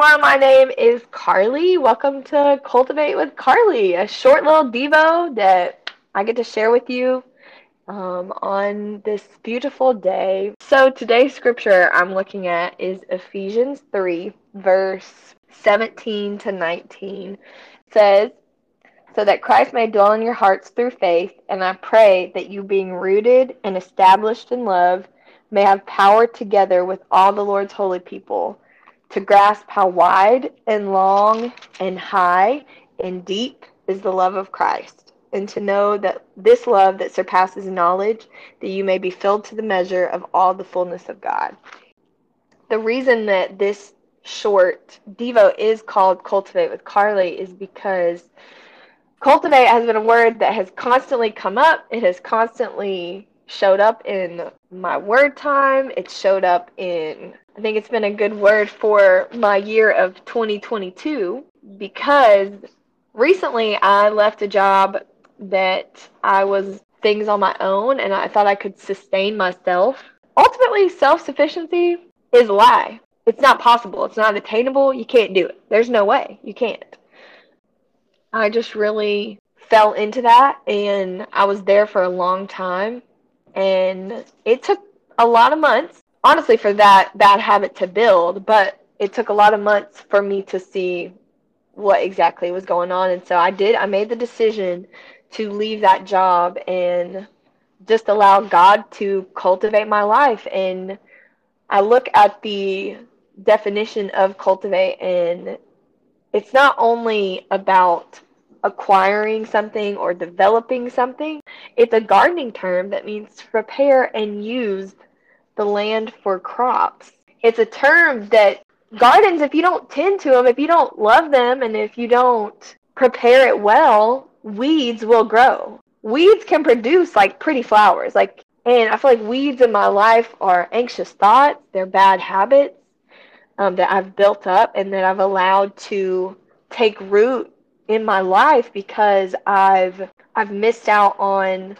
everyone. My name is Carly. Welcome to Cultivate with Carly, a short little Devo that I get to share with you um, on this beautiful day. So, today's scripture I'm looking at is Ephesians 3, verse 17 to 19. It says, So that Christ may dwell in your hearts through faith, and I pray that you, being rooted and established in love, may have power together with all the Lord's holy people to grasp how wide and long and high and deep is the love of Christ, and to know that this love that surpasses knowledge, that you may be filled to the measure of all the fullness of God. The reason that this short Devo is called Cultivate with Carly is because cultivate has been a word that has constantly come up. It has constantly showed up in my word time. It showed up in I think it's been a good word for my year of 2022 because recently I left a job that I was things on my own and I thought I could sustain myself. Ultimately, self sufficiency is a lie. It's not possible. It's not attainable. You can't do it. There's no way. You can't. I just really fell into that and I was there for a long time. And it took a lot of months honestly for that bad habit to build, but it took a lot of months for me to see what exactly was going on. And so I did, I made the decision to leave that job and just allow God to cultivate my life. And I look at the definition of cultivate, and it's not only about acquiring something or developing something, it's a gardening term that means to prepare and use the land for crops. It's a term that gardens, if you don't tend to them, if you don't love them, and if you don't prepare it well, weeds will grow. Weeds can produce like pretty flowers. Like, and I feel like weeds in my life are anxious thoughts, they're bad habits um, that I've built up and that I've allowed to take root in my life because I've I've missed out on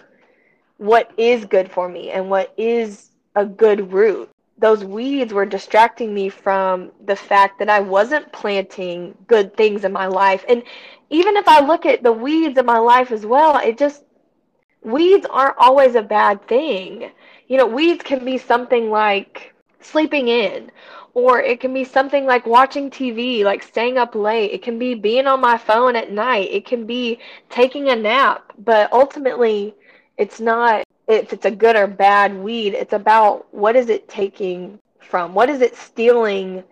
what is good for me and what is a good root. Those weeds were distracting me from the fact that I wasn't planting good things in my life. And even if I look at the weeds in my life as well, it just, weeds aren't always a bad thing. You know, weeds can be something like sleeping in, or it can be something like watching TV, like staying up late. It can be being on my phone at night. It can be taking a nap. But ultimately, it's not if it's a good or bad weed. It's about what is it taking from? What is it stealing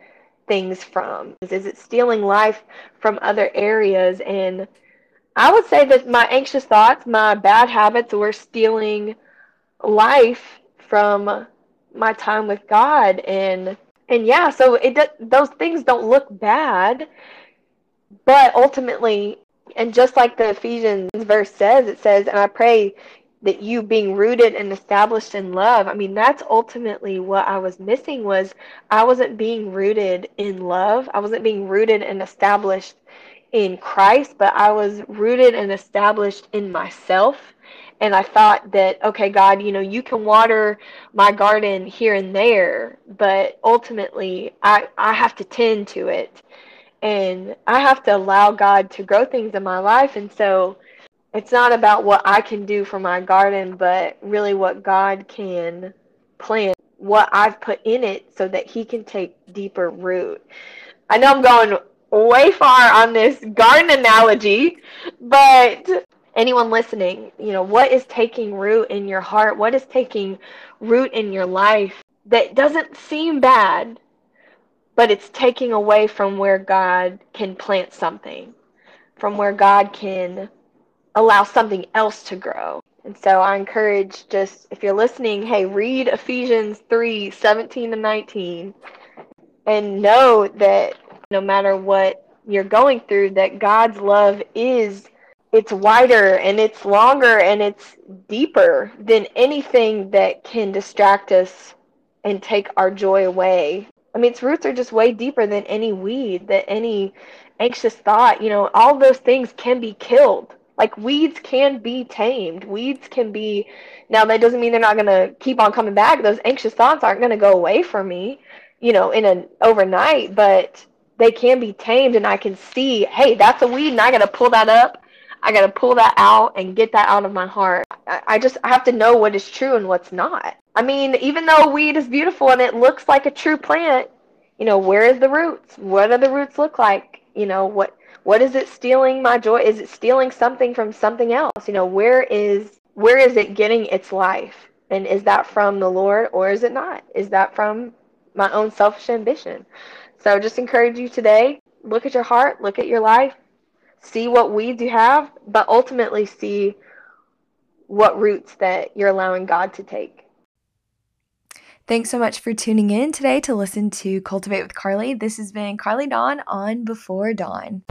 things from? Is, it stealing life from other areas? And I would say that my anxious thoughts, my bad habits were stealing life from my time with God and and yeah, so it those things don't look bad, but ultimately and just like the Ephesians verse says, it says, and I pray that you being rooted and established in love i mean that's ultimately what i was missing was i wasn't being rooted in love. I wasn't being rooted and established in christ but i was rooted and established in myself and i thought that okay god you know you can water my garden here and there but ultimately i i have to tend to it and i have to allow god to grow things in my life and so it's not about what I can do for my garden, but really what God can plant, what I've put in it so that He can take deeper root. I know I'm going way far on this garden analogy, but anyone listening, you know, what is taking root in your heart? What is taking root in your life that doesn't seem bad, but it's taking away from where God can plant something, from where God can allow something else to grow. And so I encourage just if you're listening, hey, read Ephesians 3 17 to 19 and know that no matter what you're going through, that God's love is it's wider and it's longer and it's deeper than anything that can distract us and take our joy away. I mean, its roots are just way deeper than any weed, that any anxious thought, you know, all those things can be killed like weeds can be tamed. Weeds can be now that doesn't mean they're not going to keep on coming back. Those anxious thoughts aren't going to go away from me, you know, in an overnight, but they can be tamed and I can see, hey, that's a weed and I got to pull that up. I got to pull that out and get that out of my heart. I, just I have to know what is true and what's not. I mean, even though weed is beautiful and it looks like a true plant, you know, where is the roots? What do the roots look like? You know, what what is it stealing my joy? Is it stealing something from something else? You know, where is where is it getting its life? And is that from the Lord or is it not? Is that from my own selfish ambition? So just encourage you today, look at your heart, look at your life, see what weeds you have, but ultimately see what roots that you're allowing God to take. Thanks so much for tuning in today to listen to Cultivate with Carly. This has been Carly Dawn on Before Dawn.